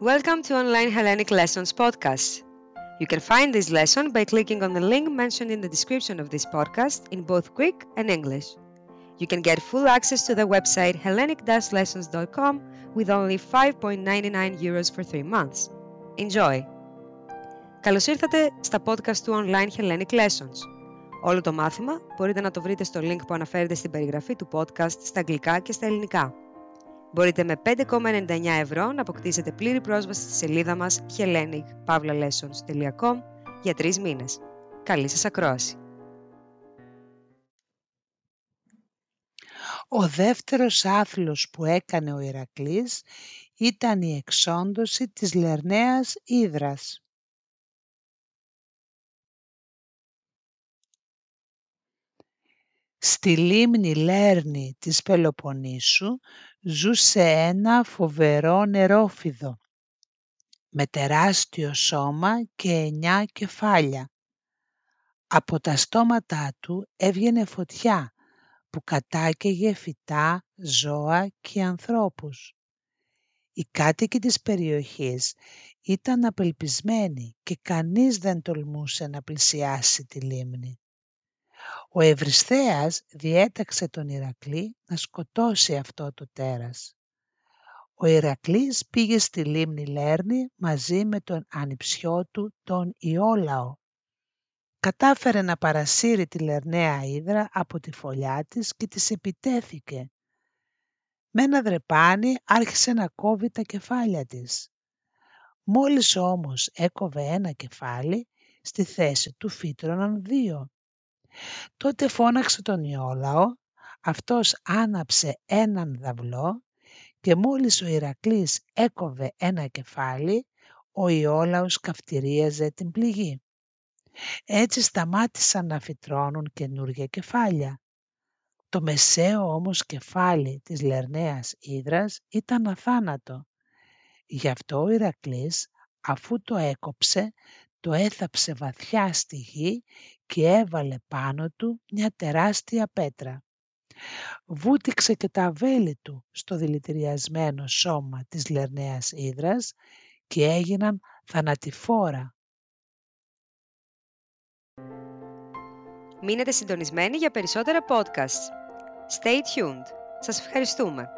Welcome to Online Hellenic Lessons podcast. You can find this lesson by clicking on the link mentioned in the description of this podcast in both Greek and English. You can get full access to the website hellenic-lessons.com with only 5.99 euros for 3 months. Enjoy! Καλώς ήρθατε στα podcast του Online Hellenic Lessons. Όλο το μάθημα μπορείτε να το βρείτε στο link που αναφέρεται στην περιγραφή του podcast στα αγγλικά και στα ελληνικά. Μπορείτε με 5,99 ευρώ να αποκτήσετε πλήρη πρόσβαση στη σελίδα μας hellenic-lessons.com για τρεις μήνες. Καλή σας ακρόαση! Ο δεύτερος άθλος που έκανε ο Ηρακλής ήταν η εξόντωση της Λερναίας Ήδρας. Στη λίμνη Λέρνη της Πελοποννήσου ζούσε ένα φοβερό νερόφιδο με τεράστιο σώμα και εννιά κεφάλια. Από τα στόματά του έβγαινε φωτιά που κατάκαιγε φυτά, ζώα και ανθρώπους. Οι κάτοικοι της περιοχής ήταν απελπισμένοι και κανείς δεν τολμούσε να πλησιάσει τη λίμνη. Ο Ευρισθέας διέταξε τον Ηρακλή να σκοτώσει αυτό το τέρας. Ο Ηρακλής πήγε στη λίμνη Λέρνη μαζί με τον ανιψιό του τον Ιόλαο. Κατάφερε να παρασύρει τη Λερναία Ήδρα από τη φωλιά της και της επιτέθηκε. Με ένα δρεπάνι άρχισε να κόβει τα κεφάλια της. Μόλις όμως έκοβε ένα κεφάλι, στη θέση του φύτρωναν δύο. Τότε φώναξε τον Ιόλαο, αυτός άναψε έναν δαυλό και μόλις ο Ηρακλής έκοβε ένα κεφάλι, ο Ιόλαος καυτηρίαζε την πληγή. Έτσι σταμάτησαν να φυτρώνουν καινούργια κεφάλια. Το μεσαίο όμως κεφάλι της Λερναίας Ήδρας ήταν αθάνατο. Γι' αυτό ο Ηρακλής αφού το έκοψε το έθαψε βαθιά στη γη και έβαλε πάνω του μια τεράστια πέτρα. Βούτυξε και τα βέλη του στο δηλητηριασμένο σώμα της Λερναίας Ήδρας και έγιναν θανατηφόρα. Μείνετε συντονισμένοι για περισσότερα podcasts. Stay tuned. Σας ευχαριστούμε.